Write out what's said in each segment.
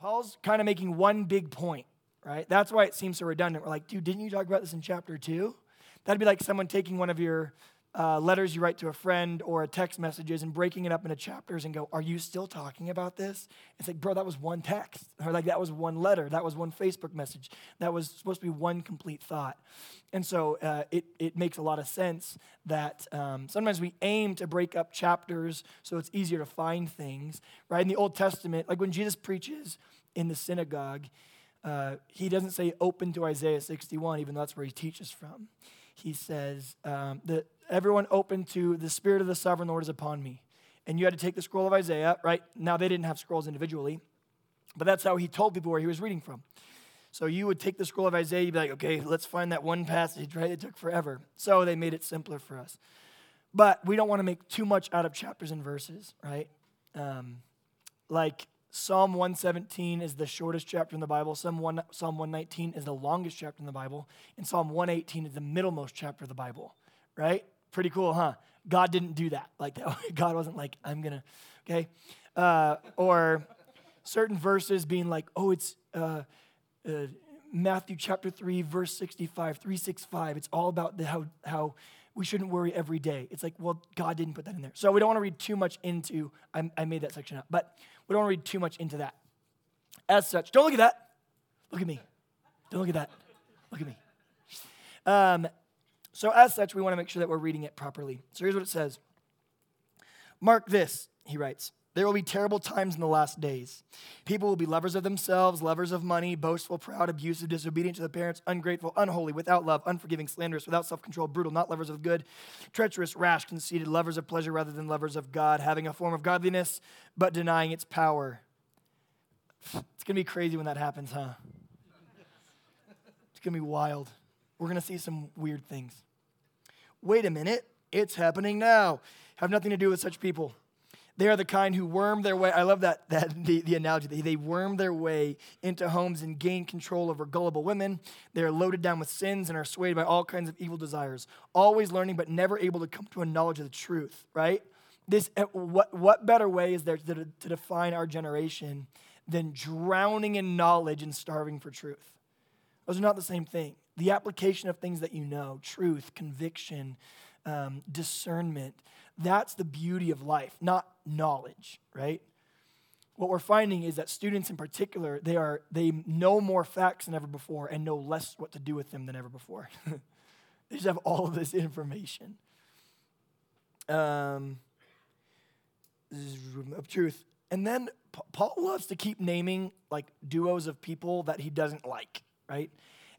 Paul's kind of making one big point, right? That's why it seems so redundant. We're like, dude, didn't you talk about this in chapter two? That'd be like someone taking one of your uh, letters you write to a friend or a text messages and breaking it up into chapters and go, Are you still talking about this? It's like, bro, that was one text. Or like, that was one letter. That was one Facebook message. That was supposed to be one complete thought. And so uh, it, it makes a lot of sense that um, sometimes we aim to break up chapters so it's easier to find things, right? In the Old Testament, like when Jesus preaches in the synagogue, uh, he doesn't say open to Isaiah 61, even though that's where he teaches from. He says um, that everyone open to the Spirit of the Sovereign Lord is upon me. And you had to take the scroll of Isaiah, right? Now they didn't have scrolls individually, but that's how he told people where he was reading from. So you would take the scroll of Isaiah, you'd be like, okay, let's find that one passage, right? It took forever. So they made it simpler for us. But we don't want to make too much out of chapters and verses, right? Um, like Psalm 117 is the shortest chapter in the Bible. Psalm, 1, Psalm 119 is the longest chapter in the Bible. And Psalm 118 is the middlemost chapter of the Bible, right? Pretty cool, huh? God didn't do that like that. God wasn't like, I'm to, okay? Uh, or certain verses being like, oh, it's uh, uh, Matthew chapter 3, verse 65, 365. It's all about the, how, how we shouldn't worry every day. It's like, well, God didn't put that in there. So we don't want to read too much into, I, I made that section up, but we don't want to read too much into that. As such, don't look at that. Look at me. Don't look at that. Look at me. Um, so, as such, we want to make sure that we're reading it properly. So, here's what it says Mark this, he writes. There will be terrible times in the last days. People will be lovers of themselves, lovers of money, boastful, proud, abusive, disobedient to the parents, ungrateful, unholy, without love, unforgiving, slanderous, without self control, brutal, not lovers of good, treacherous, rash, conceited, lovers of pleasure rather than lovers of God, having a form of godliness, but denying its power. It's going to be crazy when that happens, huh? It's going to be wild. We're going to see some weird things. Wait a minute, it's happening now. Have nothing to do with such people. They are the kind who worm their way. I love that, that the, the analogy. They, they worm their way into homes and gain control over gullible women. They are loaded down with sins and are swayed by all kinds of evil desires, always learning but never able to come to a knowledge of the truth, right? This, eh, what, what better way is there to, to define our generation than drowning in knowledge and starving for truth? Those are not the same thing. The application of things that you know, truth, conviction, um, discernment, that's the beauty of life, not knowledge, right? What we're finding is that students in particular, they, are, they know more facts than ever before and know less what to do with them than ever before. they just have all of this information. Um, of truth. And then Paul loves to keep naming like duos of people that he doesn't like, right?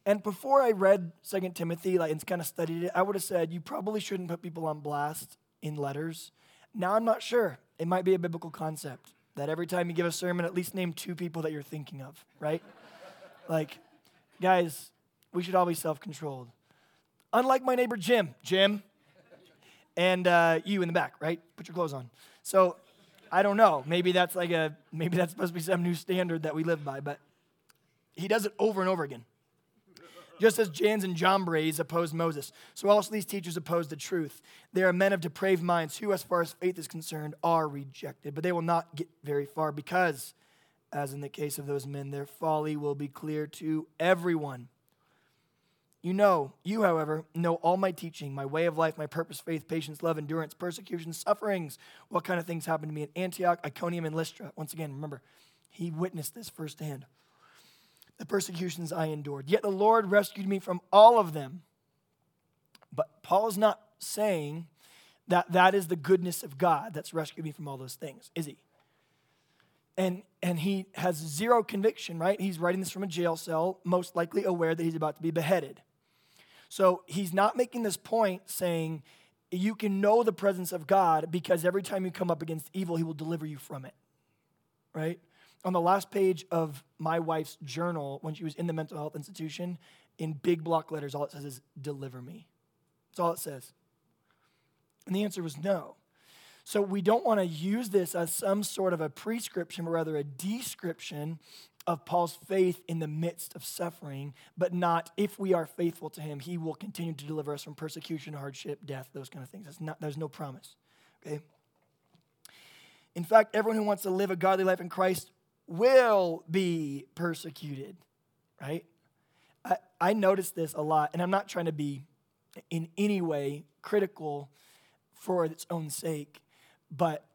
And before I read Second Timothy, like and kind of studied it, I would have said you probably shouldn't put people on blast in letters. Now I'm not sure. It might be a biblical concept that every time you give a sermon, at least name two people that you're thinking of, right? like, guys, we should all be self-controlled. Unlike my neighbor Jim, Jim, and uh, you in the back, right? Put your clothes on. So, I don't know. Maybe that's like a maybe that's supposed to be some new standard that we live by, but he does it over and over again just as Jannes and Jambres opposed Moses. So also these teachers oppose the truth. They are men of depraved minds who, as far as faith is concerned, are rejected. But they will not get very far because, as in the case of those men, their folly will be clear to everyone. You know, you, however, know all my teaching, my way of life, my purpose, faith, patience, love, endurance, persecution, sufferings, what kind of things happened to me in Antioch, Iconium, and Lystra. Once again, remember, he witnessed this firsthand the persecutions I endured. Yet the Lord rescued me from all of them. But Paul is not saying that that is the goodness of God that's rescued me from all those things, is he? And, and he has zero conviction, right? He's writing this from a jail cell, most likely aware that he's about to be beheaded. So he's not making this point saying you can know the presence of God because every time you come up against evil, he will deliver you from it, right? On the last page of my wife's journal when she was in the mental health institution, in big block letters, all it says is, Deliver me. That's all it says. And the answer was no. So we don't want to use this as some sort of a prescription, but rather a description of Paul's faith in the midst of suffering, but not if we are faithful to him, he will continue to deliver us from persecution, hardship, death, those kind of things. That's not, there's no promise. Okay? In fact, everyone who wants to live a godly life in Christ will be persecuted, right? I, I notice this a lot, and I'm not trying to be in any way critical for its own sake, but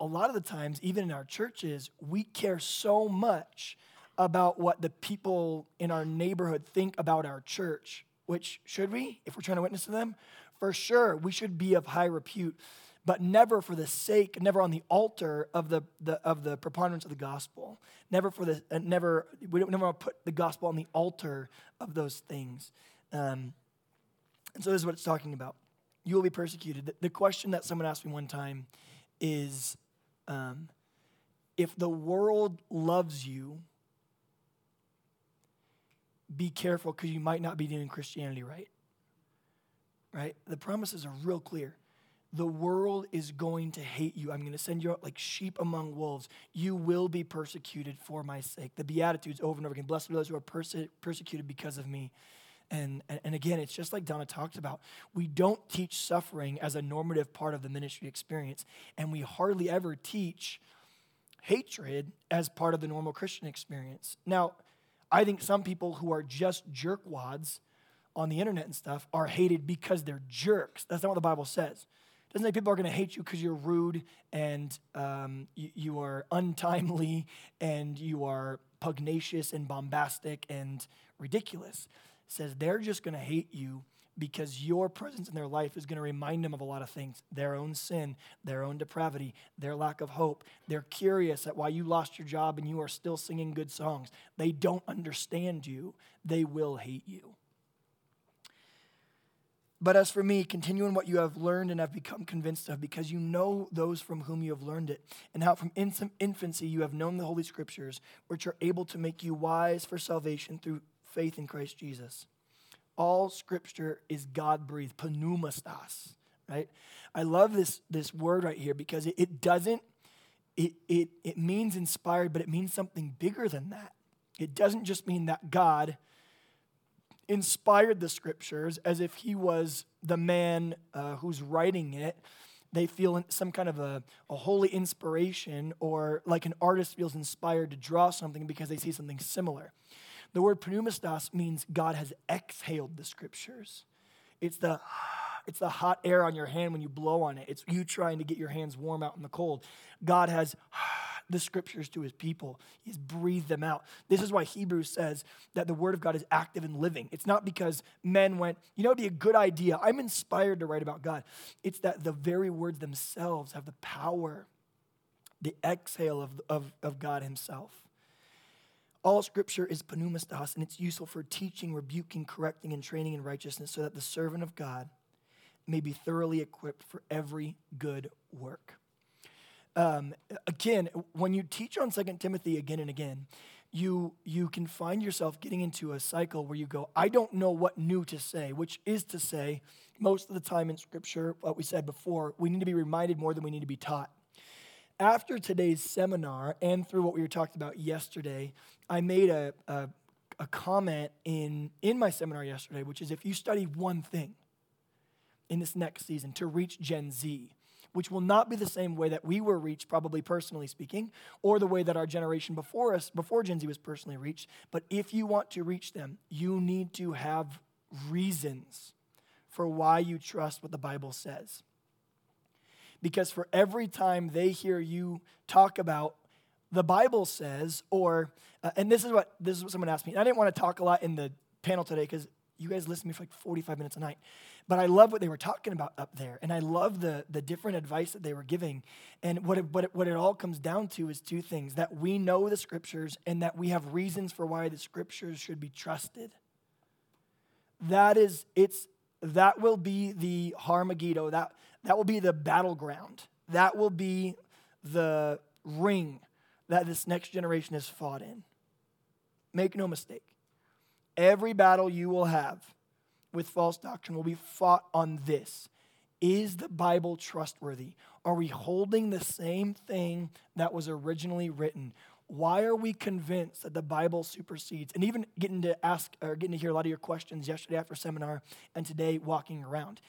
a lot of the times, even in our churches, we care so much about what the people in our neighborhood think about our church, which should we, if we're trying to witness to them? For sure, we should be of high repute, but never for the sake, never on the altar of the, the of the preponderance of the gospel. Never for the, uh, never, we don't never want to put the gospel on the altar of those things. Um, and so this is what it's talking about. You will be persecuted. The, the question that someone asked me one time is um, if the world loves you, be careful because you might not be doing Christianity right. Right? The promises are real clear. The world is going to hate you. I'm going to send you out like sheep among wolves. You will be persecuted for my sake. The Beatitudes over and over again. Blessed are those who are perse- persecuted because of me. And, and again, it's just like Donna talked about. We don't teach suffering as a normative part of the ministry experience, and we hardly ever teach hatred as part of the normal Christian experience. Now, I think some people who are just jerkwads on the internet and stuff are hated because they're jerks. That's not what the Bible says. It doesn't say people are going to hate you because you're rude and um, you, you are untimely and you are pugnacious and bombastic and ridiculous says they're just going to hate you because your presence in their life is going to remind them of a lot of things their own sin, their own depravity, their lack of hope. They're curious at why you lost your job and you are still singing good songs. They don't understand you, they will hate you. But as for me, continue in what you have learned and have become convinced of, because you know those from whom you have learned it, and how from infancy you have known the Holy Scriptures, which are able to make you wise for salvation through faith in Christ Jesus. All scripture is God breathed, pneumastos, right? I love this, this word right here because it, it doesn't, it, it, it means inspired, but it means something bigger than that. It doesn't just mean that God inspired the scriptures as if he was the man uh, who's writing it. They feel some kind of a, a holy inspiration, or like an artist feels inspired to draw something because they see something similar. The word pneumastos means God has exhaled the scriptures. It's the it's the hot air on your hand when you blow on it. It's you trying to get your hands warm out in the cold. God has the scriptures to his people. He's breathed them out. This is why Hebrews says that the word of God is active and living. It's not because men went, you know, it'd be a good idea. I'm inspired to write about God. It's that the very words themselves have the power, the exhale of, of, of God himself. All scripture is pneumastos, and it's useful for teaching, rebuking, correcting, and training in righteousness so that the servant of God may be thoroughly equipped for every good work. Um, again, when you teach on Second Timothy again and again, you, you can find yourself getting into a cycle where you go, I don't know what new to say, which is to say, most of the time in Scripture, what we said before, we need to be reminded more than we need to be taught. After today's seminar and through what we were talking about yesterday, I made a, a, a, comment in, in my seminar yesterday, which is if you study one thing in this next season to reach Gen Z, which will not be the same way that we were reached, probably personally speaking, or the way that our generation before us, before Gen Z was personally reached. But if you want to reach them, you need to have reasons for why you trust what the Bible says because for every time they hear you talk about the Bible says, or, uh, and this is what this is what someone asked me. and I didn't want to talk a lot in the panel today because you guys listen to me for like 45 minutes a night. But I love what they were talking about up there. And I love the, the different advice that they were giving. And what it, what, it, what it all comes down to is two things that we know the scriptures and that we have reasons for why the scriptures should be trusted. That is, it's, that will be the Harmageddon. That, that will be the battleground. That will be the ring that this next generation has fought in. Make no mistake. Every battle you will have with false doctrine will be fought on this. Is the Bible trustworthy? Are we holding the same thing that was originally written? Why are we convinced that the Bible supersedes? And even getting to ask or getting to hear a lot of your questions yesterday after seminar and today walking around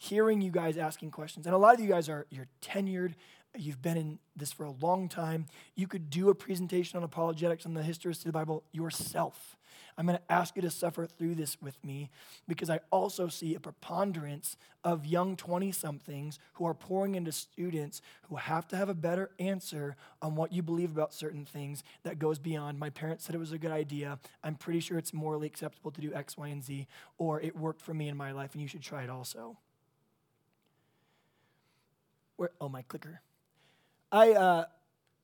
hearing you guys asking questions. And a lot of you guys are you're tenured, You've been in this for a long time. You could do a presentation on apologetics on the history of the Bible yourself. I'm going to ask you to suffer through this with me because I also see a preponderance of young 20 somethings who are pouring into students who have to have a better answer on what you believe about certain things that goes beyond my parents said it was a good idea. I'm pretty sure it's morally acceptable to do X, Y, and Z, or it worked for me in my life and you should try it also. Where, oh, my clicker. I, uh,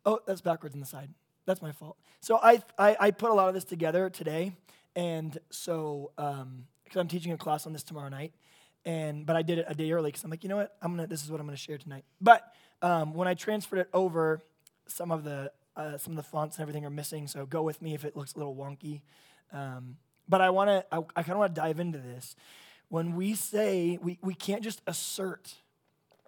oh, that's backwards on the side. That's my fault. So I, I, I put a lot of this together today, and so because um, I'm teaching a class on this tomorrow night, and but I did it a day early because I'm like, you know what, I'm gonna this is what I'm gonna share tonight. But um, when I transferred it over, some of the uh, some of the fonts and everything are missing, so go with me if it looks a little wonky. Um, but I want to, I, I kind of want to dive into this. When we say we, we can't just assert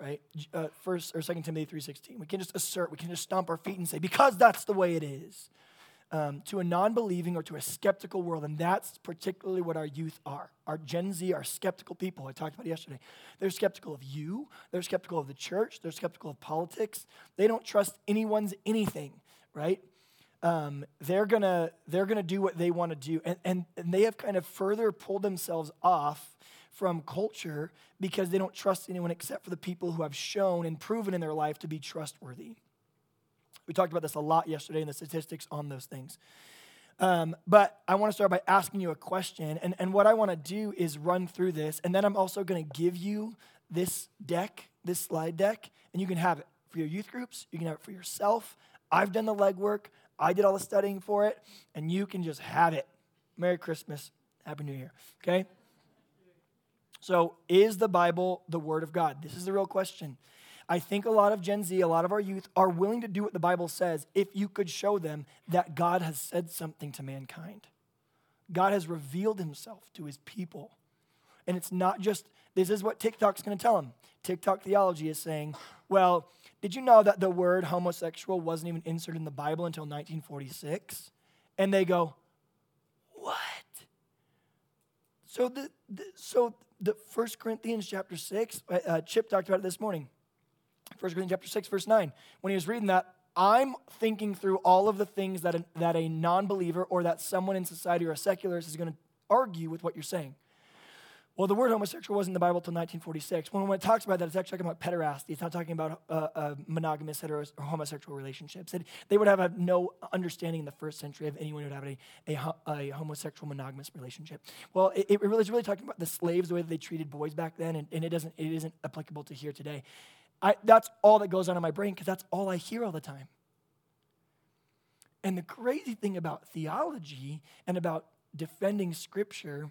right? Uh, First or Second Timothy three sixteen. We can just assert, we can just stomp our feet and say because that's the way it is. Um, to a non-believing or to a skeptical world, and that's particularly what our youth are. Our Gen Z are skeptical people. I talked about yesterday. They're skeptical of you. They're skeptical of the church. They're skeptical of politics. They don't trust anyone's anything, right? Um, they're gonna they're gonna do what they want to do, and, and and they have kind of further pulled themselves off from culture because they don't trust anyone except for the people who have shown and proven in their life to be trustworthy. We talked about this a lot yesterday in the statistics on those things. Um, but I want to start by asking you a question. And, and what I want to do is run through this. And then I'm also going to give you this deck, this slide deck, and you can have it for your youth groups. You can have it for yourself. I've done the legwork, I did all the studying for it, and you can just have it. Merry Christmas. Happy New Year. Okay? So, is the Bible the Word of God? This is the real question. I think a lot of Gen Z, a lot of our youth are willing to do what the Bible says if you could show them that God has said something to mankind. God has revealed himself to his people. And it's not just, this is what TikTok's gonna tell them. TikTok theology is saying, well, did you know that the word homosexual wasn't even inserted in the Bible until 1946? And they go, what? So, the, the so the 1 Corinthians chapter 6, uh, uh, Chip talked about it this morning. 1 Corinthians chapter 6, verse 9. When he was reading that, I'm thinking through all of the things that a, that a non believer or that someone in society or a secularist is going to argue with what you're saying. Well, the word homosexual wasn't in the Bible until 1946. When, when it talks about that, it's actually talking about pederasty. It's not talking about uh, uh, monogamous hetero or homosexual relationships. It, they would have a, no understanding in the first century of anyone who would have a, a, a homosexual monogamous relationship. Well, it, it really is really talking about the slaves, the way that they treated boys back then, and, and it, doesn't, it isn't applicable to here today. I, that's all that goes on in my brain because that's all I hear all the time. And the crazy thing about theology and about defending scripture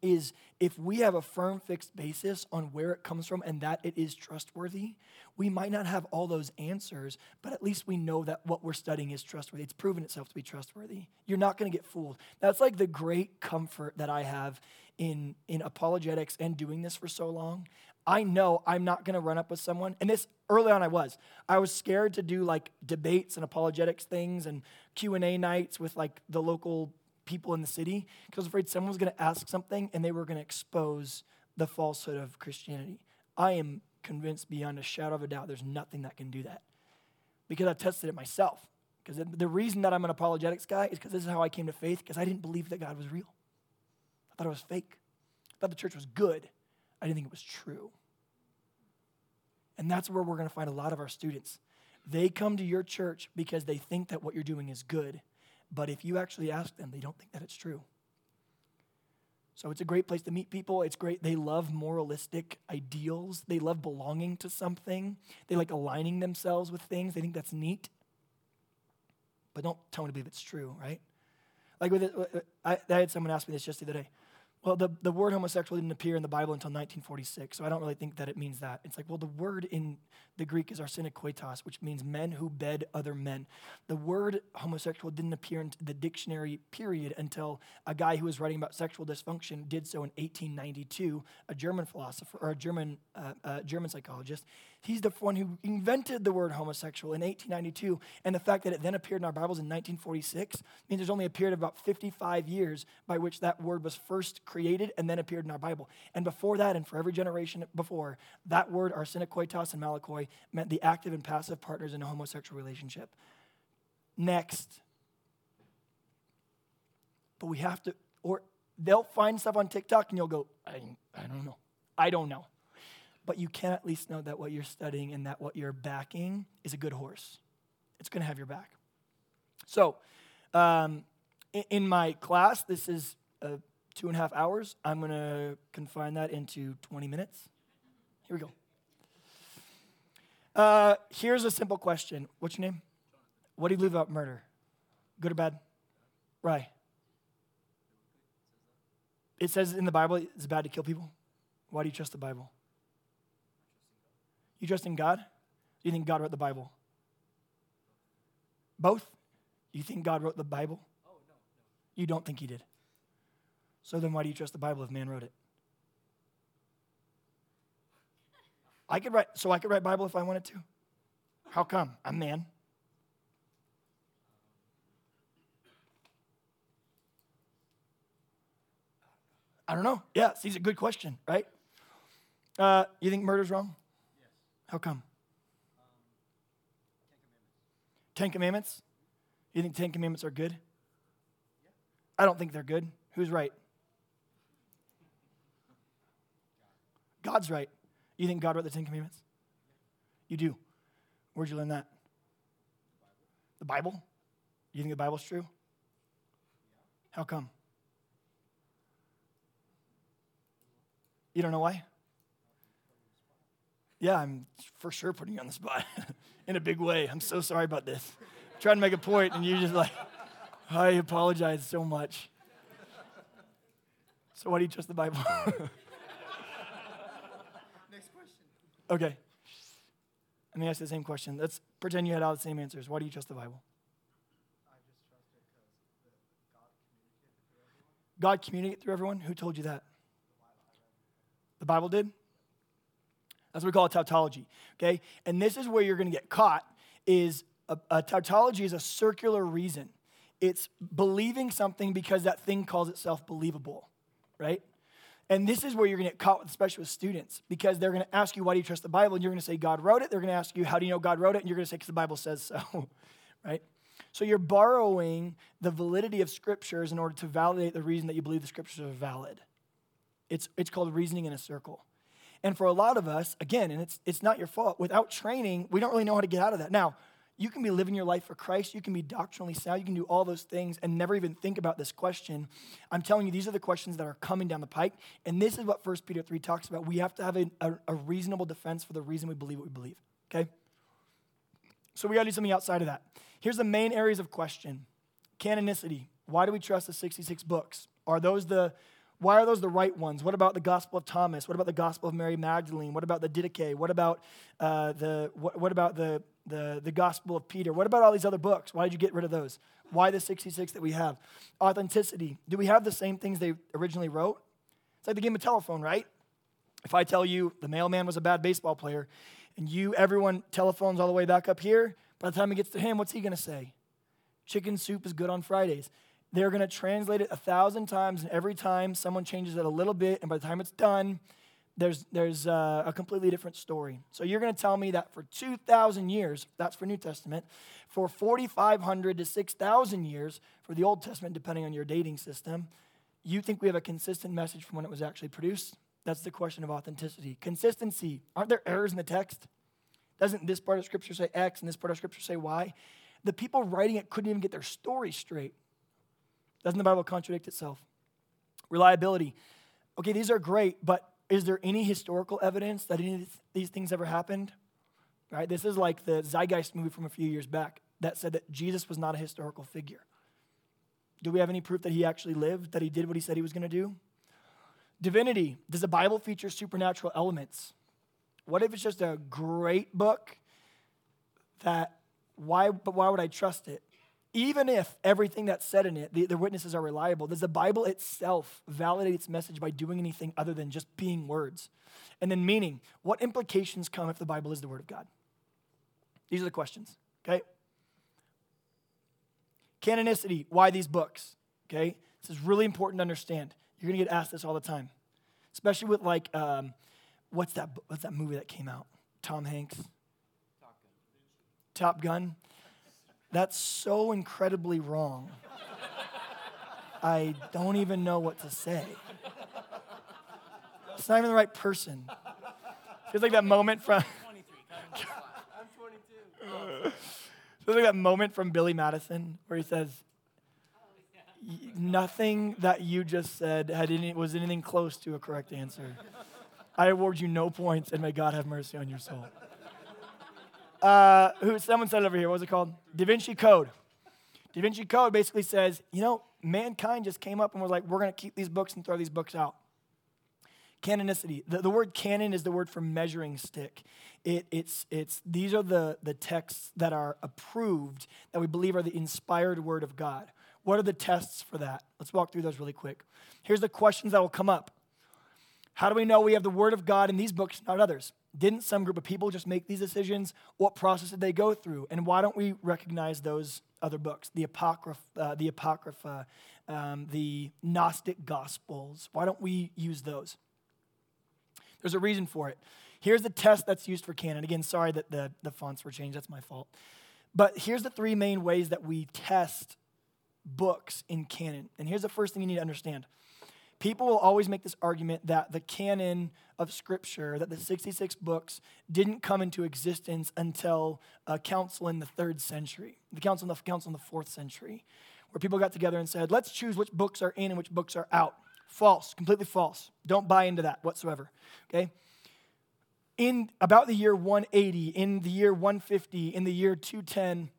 is if we have a firm fixed basis on where it comes from and that it is trustworthy, we might not have all those answers, but at least we know that what we're studying is trustworthy. It's proven itself to be trustworthy. You're not going to get fooled. That's like the great comfort that I have in, in apologetics and doing this for so long. I know I'm not going to run up with someone, and this early on I was. I was scared to do like debates and apologetics things and Q and A nights with like the local people in the city because I was afraid someone was going to ask something and they were going to expose the falsehood of Christianity. I am convinced beyond a shadow of a doubt there's nothing that can do that because I've tested it myself. Because the reason that I'm an apologetics guy is because this is how I came to faith because I didn't believe that God was real. I thought it was fake. I thought the church was good. I didn't think it was true. And that's where we're going to find a lot of our students. They come to your church because they think that what you're doing is good but if you actually ask them, they don't think that it's true. So it's a great place to meet people. It's great. They love moralistic ideals. They love belonging to something. They like aligning themselves with things. They think that's neat. But don't tell me to believe it's true, right? Like with it, I, I had someone ask me this just the other day. Well, the, the word homosexual didn't appear in the Bible until 1946, so I don't really think that it means that. It's like, well, the word in the Greek is arsenokoitos, which means men who bed other men. The word homosexual didn't appear in the dictionary, period, until a guy who was writing about sexual dysfunction did so in 1892. A German philosopher, or a German, uh, uh, German psychologist, He's the one who invented the word homosexual in 1892. And the fact that it then appeared in our Bibles in 1946 means there's only a period of about 55 years by which that word was first created and then appeared in our Bible. And before that, and for every generation before, that word, arsenokoitos and malakoi, meant the active and passive partners in a homosexual relationship. Next. But we have to, or they'll find stuff on TikTok and you'll go, I, I don't know. I don't know but you can at least know that what you're studying and that what you're backing is a good horse. It's going to have your back. So, um, in, my class, this is uh, two and a half hours. I'm going to confine that into 20 minutes. Here we go. Uh, here's a simple question What's your name? What do you believe about murder? Good or bad? Right. It says in the Bible it's bad to kill people. Why do you trust the Bible? You trust in God? Do you think God wrote the Bible? Both? You think God wrote the Bible? Oh, no, no. You don't think he did. So then why do you trust the Bible if man wrote it? I could write so I could write Bible if I wanted to. How come? I'm man. I don't know. Yeah, see, it's a good question, right? Uh, you think murder's wrong? How come? Um, Ten Commandments? You think Ten Commandments are good? Yeah. I don't think they're good. Who's right? God's right. You think God wrote the Ten Commandments? You do. Where'd you learn that? The Bible. The Bible? You think the Bible's true? How come? You don't know why? Yeah, I'm for sure putting you on the spot in a big way. I'm so sorry about this. I'm trying to make a point, and you're just like, I apologize so much. So, why do you trust the Bible? Next question. Okay. Let me ask you the same question. Let's pretend you had all the same answers. Why do you trust the Bible? I just trust it because God communicated through everyone. Who told you that? The Bible did? That's what we call a tautology, okay? And this is where you're going to get caught is a, a tautology is a circular reason. It's believing something because that thing calls itself believable, right? And this is where you're going to get caught, especially with students, because they're going to ask you, why do you trust the Bible? And you're going to say, God wrote it. They're going to ask you, how do you know God wrote it? And you're going to say, because the Bible says so, right? So you're borrowing the validity of scriptures in order to validate the reason that you believe the scriptures are valid. It's, it's called reasoning in a circle. And for a lot of us, again, and it's, it's not your fault, without training, we don't really know how to get out of that. Now, you can be living your life for Christ, you can be doctrinally sound, you can do all those things and never even think about this question. I'm telling you, these are the questions that are coming down the pike. And this is what 1 Peter 3 talks about. We have to have a, a, a reasonable defense for the reason we believe what we believe, okay? So we gotta do something outside of that. Here's the main areas of question canonicity. Why do we trust the 66 books? Are those the why are those the right ones? What about the Gospel of Thomas? What about the Gospel of Mary Magdalene? What about the Didache? What about uh, the what, what, about the, the the Gospel of Peter? What about all these other books? Why did you get rid of those? Why the 66 that we have? Authenticity. Do we have the same things they originally wrote? It's like the game of telephone, right? If I tell you the mailman was a bad baseball player, and you, everyone, telephones all the way back up here, by the time it gets to him, what's he to say? Chicken soup is good on Fridays. They're going to translate it a thousand times, and every time someone changes it a little bit, and by the time it's done, there's, there's uh, a completely different story. So you're going to tell me that for 2,000 years, that's for New Testament, for 4,500 to 6,000 years for the Old Testament, depending on your dating system, you think we have a consistent message from when it was actually produced? That's the question of authenticity. Consistency. Aren't there errors in the text? Doesn't this part of Scripture say X and this part of Scripture say Y? The people writing it couldn't even get their story straight. Doesn't the Bible contradict itself? Reliability. Okay, these are great, but is there any historical evidence that any of these things ever happened? Right? This is like the Zeitgeist movie from a few years back that said that Jesus was not a historical figure. Do we have any proof that he actually lived, that he did what he said he was going to do? Divinity. Does the Bible feature supernatural elements? What if it's just a great book that why but why would I trust it? Even if everything that's said in it, the, the witnesses are reliable, does the Bible itself validate its message by doing anything other than just being words? And then, meaning, what implications come if the Bible is the Word of God? These are the questions, okay? Canonicity, why these books? Okay? This is really important to understand. You're gonna get asked this all the time, especially with like, um, what's that? What's that movie that came out? Tom Hanks. Top Gun. Top Gun. That's so incredibly wrong. I don't even know what to say. It's not even the right person. Feels like that moment from. I'm 22. Feels like that moment from Billy Madison where he says, "Nothing that you just said had any, was anything close to a correct answer. I award you no points, and may God have mercy on your soul." Uh, who someone said over here. What was it called? Da Vinci Code. Da Vinci Code basically says, you know, mankind just came up and was like, we're going to keep these books and throw these books out. Canonicity. The, the word canon is the word for measuring stick. It, it's, it's, these are the, the texts that are approved, that we believe are the inspired word of God. What are the tests for that? Let's walk through those really quick. Here's the questions that will come up How do we know we have the word of God in these books, not others? Didn't some group of people just make these decisions? What process did they go through? And why don't we recognize those other books? The Apocrypha, uh, the, Apocrypha um, the Gnostic Gospels. Why don't we use those? There's a reason for it. Here's the test that's used for canon. Again, sorry that the, the fonts were changed, that's my fault. But here's the three main ways that we test books in canon. And here's the first thing you need to understand people will always make this argument that the canon of Scripture, that the 66 books didn't come into existence until a council in the third century, the council in the council in the fourth century, where people got together and said, let's choose which books are in and which books are out. False, completely false. Don't buy into that whatsoever. Okay? In about the year 180, in the year 150, in the year 210,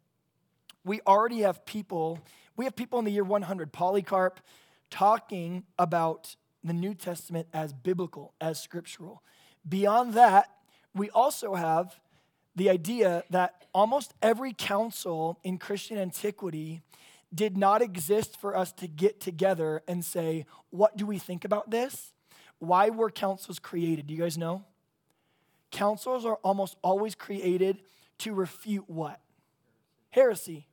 we already have people, we have people in the year 100, Polycarp, talking about the New Testament as biblical, as scriptural. Beyond that, we also have the idea that almost every council in Christian antiquity did not exist for us to get together and say, What do we think about this? Why were councils created? Do you guys know? Councils are almost always created to refute what? Heresy.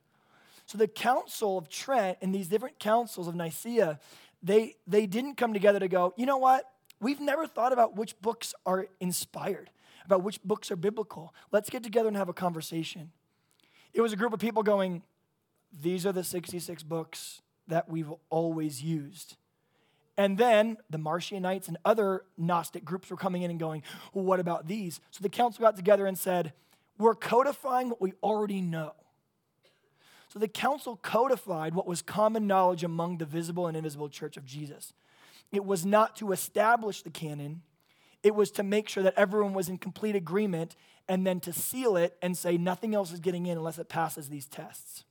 So the Council of Trent and these different councils of Nicaea, they, they didn't come together to go, you know what? We've never thought about which books are inspired, about which books are biblical. Let's get together and have a conversation. It was a group of people going, these are the 66 books that we've always used. And then the Marcionites and other Gnostic groups were coming in and going, well, what about these? So the council got together and said, we're codifying what we already know. So the council codified what was common knowledge among the visible and invisible church of Jesus. It was not to establish the canon, it was to make sure that everyone was in complete agreement and then to seal it and say nothing else is getting in unless it passes these tests.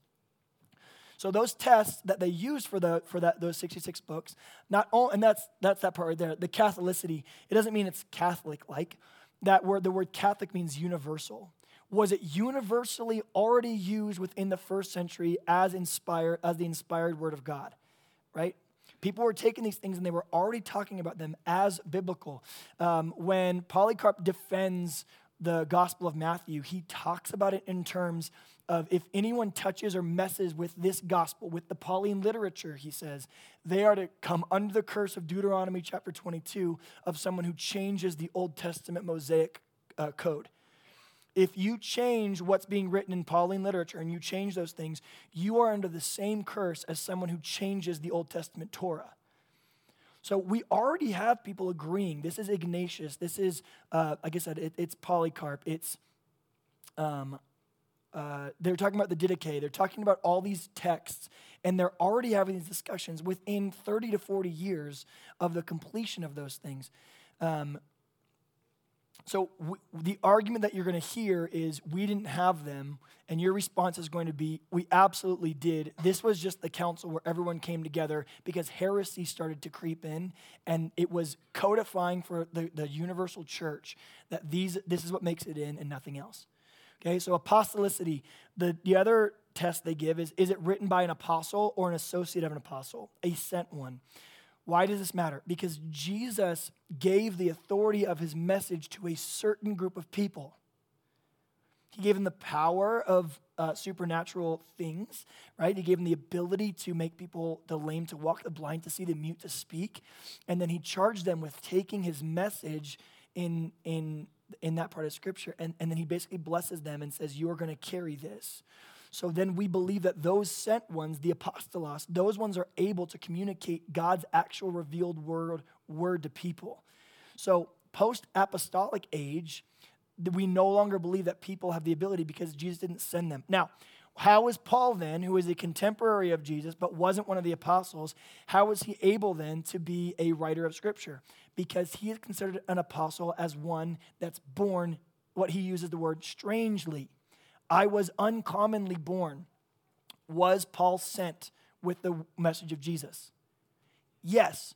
So those tests that they used for the for that those 66 books, not all, and that's that's that part right there. The Catholicity, it doesn't mean it's Catholic like. That word, the word Catholic means universal. Was it universally already used within the first century as inspired as the inspired word of God? Right? People were taking these things and they were already talking about them as biblical. Um, when Polycarp defends the Gospel of Matthew, he talks about it in terms of if anyone touches or messes with this gospel, with the Pauline literature, he says, they are to come under the curse of Deuteronomy chapter 22 of someone who changes the Old Testament Mosaic uh, code. If you change what's being written in Pauline literature and you change those things, you are under the same curse as someone who changes the Old Testament Torah. So we already have people agreeing. This is Ignatius. This is, uh, like I said, it, it's Polycarp. It's um, uh, they're talking about the Didache. They're talking about all these texts, and they're already having these discussions within 30 to 40 years of the completion of those things. Um, so, w- the argument that you're going to hear is we didn't have them, and your response is going to be we absolutely did. This was just the council where everyone came together because heresy started to creep in, and it was codifying for the, the universal church that these, this is what makes it in and nothing else. Okay, so apostolicity. The, the other test they give is is it written by an apostle or an associate of an apostle, a sent one? Why does this matter? Because Jesus gave the authority of his message to a certain group of people. He gave them the power of uh, supernatural things, right? He gave them the ability to make people, the lame to walk, the blind to see, the mute to speak. And then he charged them with taking his message in, in, in that part of scripture. And, and then he basically blesses them and says, You are going to carry this. So then we believe that those sent ones, the apostolos, those ones are able to communicate God's actual revealed word, word to people. So post apostolic age, we no longer believe that people have the ability because Jesus didn't send them. Now, how is Paul then, who is a contemporary of Jesus but wasn't one of the apostles, how was he able then to be a writer of scripture? Because he is considered an apostle as one that's born, what he uses the word strangely. I was uncommonly born. Was Paul sent with the message of Jesus? Yes.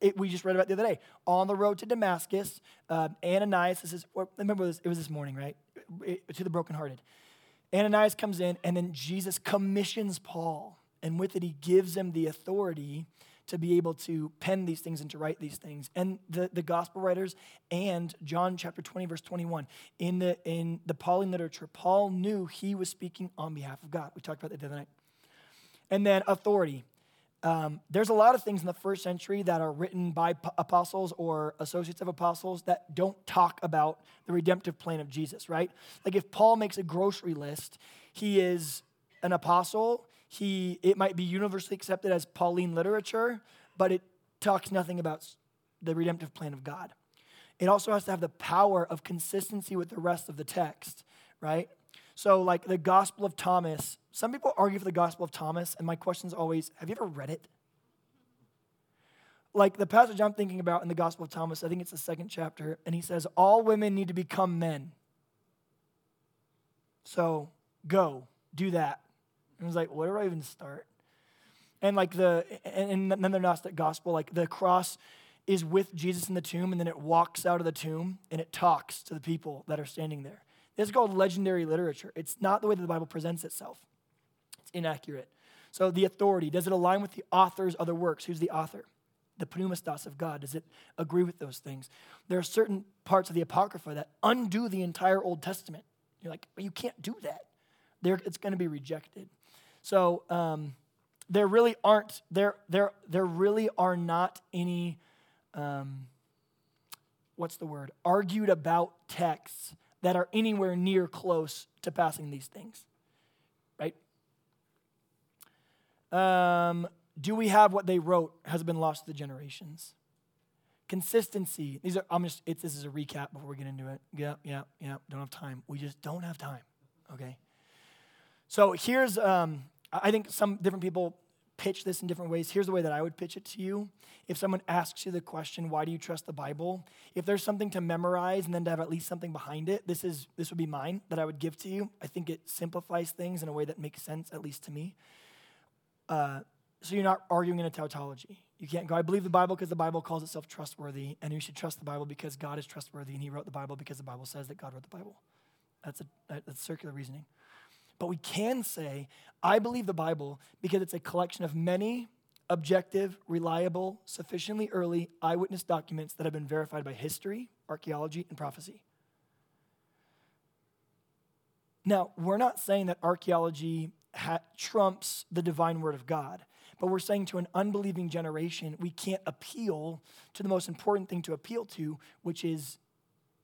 It, we just read about the other day. On the road to Damascus, uh, Ananias, this is, remember this, it was this morning, right? It, to the brokenhearted. Ananias comes in, and then Jesus commissions Paul. And with it, he gives him the authority to be able to pen these things and to write these things. And the, the gospel writers and John chapter 20, verse 21, in the, in the Pauline literature, Paul knew he was speaking on behalf of God. We talked about that the other night. And then authority. Um, there's a lot of things in the first century that are written by p- apostles or associates of apostles that don't talk about the redemptive plan of Jesus, right? Like if Paul makes a grocery list, he is an apostle. He it might be universally accepted as Pauline literature, but it talks nothing about the redemptive plan of God. It also has to have the power of consistency with the rest of the text, right? So, like the Gospel of Thomas, some people argue for the Gospel of Thomas, and my question is always have you ever read it? Like the passage I'm thinking about in the Gospel of Thomas, I think it's the second chapter, and he says, All women need to become men. So, go, do that. And I was like, Where do I even start? And like the, and then the Gnostic Gospel, like the cross is with Jesus in the tomb, and then it walks out of the tomb and it talks to the people that are standing there. This is called legendary literature. It's not the way that the Bible presents itself, it's inaccurate. So, the authority does it align with the author's other works? Who's the author? The pneumastos of God. Does it agree with those things? There are certain parts of the Apocrypha that undo the entire Old Testament. You're like, well, you can't do that. There, it's going to be rejected. So, um, there really aren't there there there really are not any um, what's the word argued about texts that are anywhere near close to passing these things. Right? Um, do we have what they wrote has been lost to the generations? Consistency. These are, I'm just, this is a recap before we get into it. Yeah, yeah, yeah. Don't have time. We just don't have time. Okay? So here's, um, I think some different people pitch this in different ways. Here's the way that I would pitch it to you. If someone asks you the question, why do you trust the Bible? If there's something to memorize and then to have at least something behind it, this is this would be mine that I would give to you. I think it simplifies things in a way that makes sense, at least to me. Uh, so you're not arguing in a tautology. You can't go, I believe the Bible because the Bible calls itself trustworthy, and you should trust the Bible because God is trustworthy, and He wrote the Bible because the Bible says that God wrote the Bible. That's a that's circular reasoning. But we can say, I believe the Bible because it's a collection of many objective, reliable, sufficiently early eyewitness documents that have been verified by history, archaeology, and prophecy. Now, we're not saying that archaeology ha- trumps the divine word of God, but we're saying to an unbelieving generation, we can't appeal to the most important thing to appeal to, which is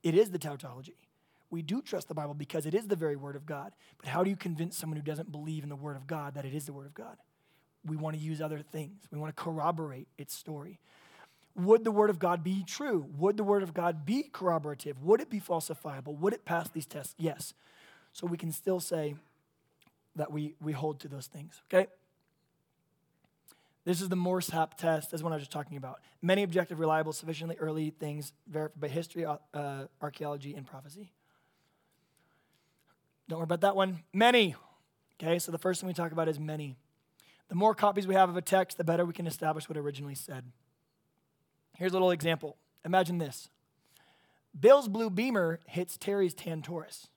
it is the tautology we do trust the Bible because it is the very Word of God. But how do you convince someone who doesn't believe in the Word of God that it is the Word of God? We want to use other things, we want to corroborate its story. Would the Word of God be true? Would the Word of God be corroborative? Would it be falsifiable? Would it pass these tests? Yes. So we can still say that we, we hold to those things, okay? This is the Morse HAP test, as one I was just talking about. Many objective, reliable, sufficiently early things verified by history, uh, archaeology, and prophecy. Don't worry about that one. Many. Okay, so the first thing we talk about is many. The more copies we have of a text, the better we can establish what originally said. Here's a little example. Imagine this Bill's blue beamer hits Terry's tan Taurus.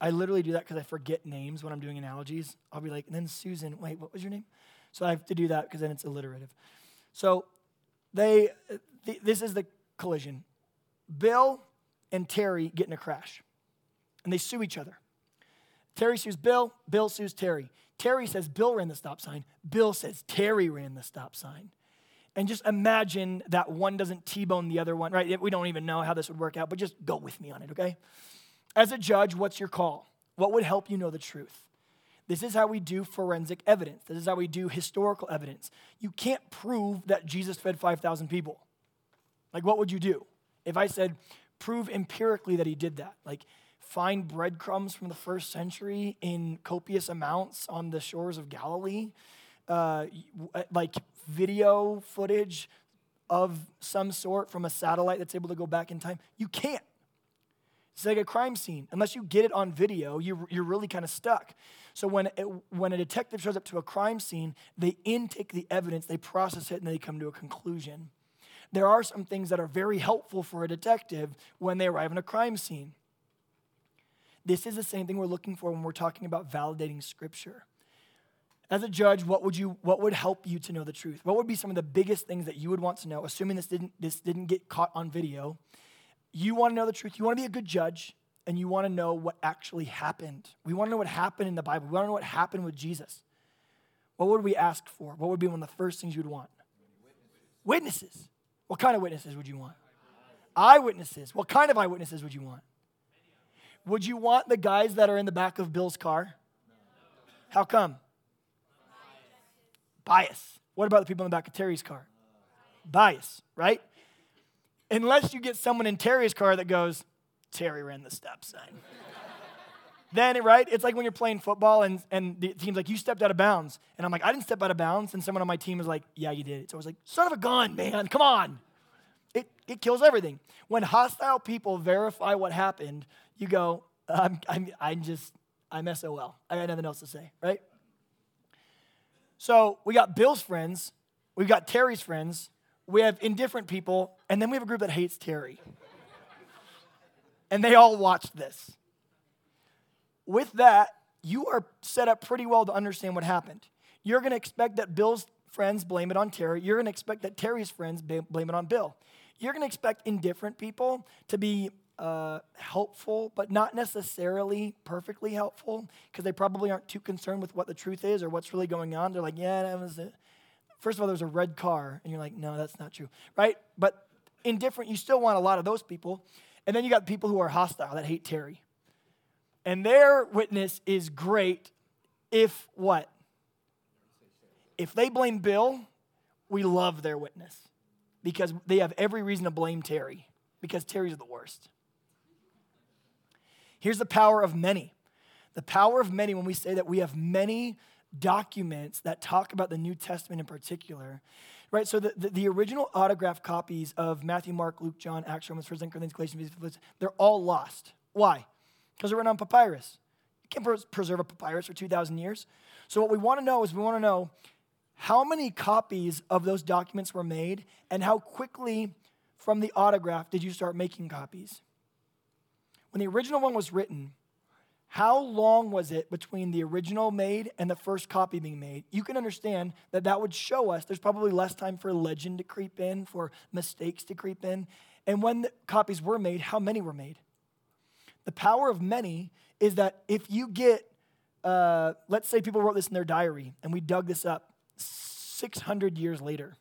I literally do that because I forget names when I'm doing analogies. I'll be like, and then Susan, wait, what was your name? So I have to do that because then it's alliterative. So they, th- this is the collision. Bill and Terry get in a crash, and they sue each other. Terry sues Bill, Bill sues Terry. Terry says Bill ran the stop sign, Bill says Terry ran the stop sign. And just imagine that one doesn't T bone the other one, right? We don't even know how this would work out, but just go with me on it, okay? As a judge, what's your call? What would help you know the truth? This is how we do forensic evidence. This is how we do historical evidence. You can't prove that Jesus fed 5,000 people. Like, what would you do? If I said, prove empirically that he did that, like, find breadcrumbs from the first century in copious amounts on the shores of Galilee, uh, like video footage of some sort from a satellite that's able to go back in time. You can't. It's like a crime scene. Unless you get it on video, you're, you're really kind of stuck. So when, it, when a detective shows up to a crime scene, they intake the evidence, they process it, and they come to a conclusion. There are some things that are very helpful for a detective when they arrive in a crime scene. This is the same thing we're looking for when we're talking about validating scripture. As a judge, what would you what would help you to know the truth? What would be some of the biggest things that you would want to know, assuming this didn't this didn't get caught on video? You want to know the truth. You want to be a good judge, and you want to know what actually happened. We want to know what happened in the Bible. We want to know what happened with Jesus. What would we ask for? What would be one of the first things you'd want? Witnesses. What kind of witnesses would you want? Eyewitnesses. What kind of eyewitnesses would you want? Would you want the guys that are in the back of Bill's car? How come? Bias. What about the people in the back of Terry's car? Bias, right? Unless you get someone in Terry's car that goes, Terry ran the stop sign. then, right? It's like when you're playing football and, and the team's like, you stepped out of bounds. And I'm like, I didn't step out of bounds. And someone on my team is like, yeah, you did. So I was like, son of a gun, man, come on. It, it kills everything. When hostile people verify what happened, you go, I'm, I'm, I'm just, I'm SOL. I got nothing else to say, right? So we got Bill's friends, we've got Terry's friends, we have indifferent people, and then we have a group that hates Terry. and they all watched this. With that, you are set up pretty well to understand what happened. You're going to expect that Bill's friends blame it on Terry. You're going to expect that Terry's friends blame it on Bill. You're going to expect indifferent people to be uh, helpful, but not necessarily perfectly helpful because they probably aren't too concerned with what the truth is or what's really going on. They're like, yeah, that was it. First of all, there's a red car, and you're like, no, that's not true, right? But indifferent, you still want a lot of those people. And then you got people who are hostile that hate Terry. And their witness is great if what? If they blame Bill, we love their witness because they have every reason to blame Terry because Terry's the worst. Here's the power of many. The power of many, when we say that we have many documents that talk about the New Testament in particular, right? So the, the, the original autograph copies of Matthew, Mark, Luke, John, Acts, Romans, 1 Corinthians, Galatians, they're all lost. Why? Because they're written on papyrus. You can't preserve a papyrus for 2,000 years. So what we want to know is we want to know how many copies of those documents were made and how quickly from the autograph did you start making copies? When the original one was written, how long was it between the original made and the first copy being made? You can understand that that would show us there's probably less time for legend to creep in, for mistakes to creep in. And when copies were made, how many were made? The power of many is that if you get, uh, let's say people wrote this in their diary and we dug this up 600 years later,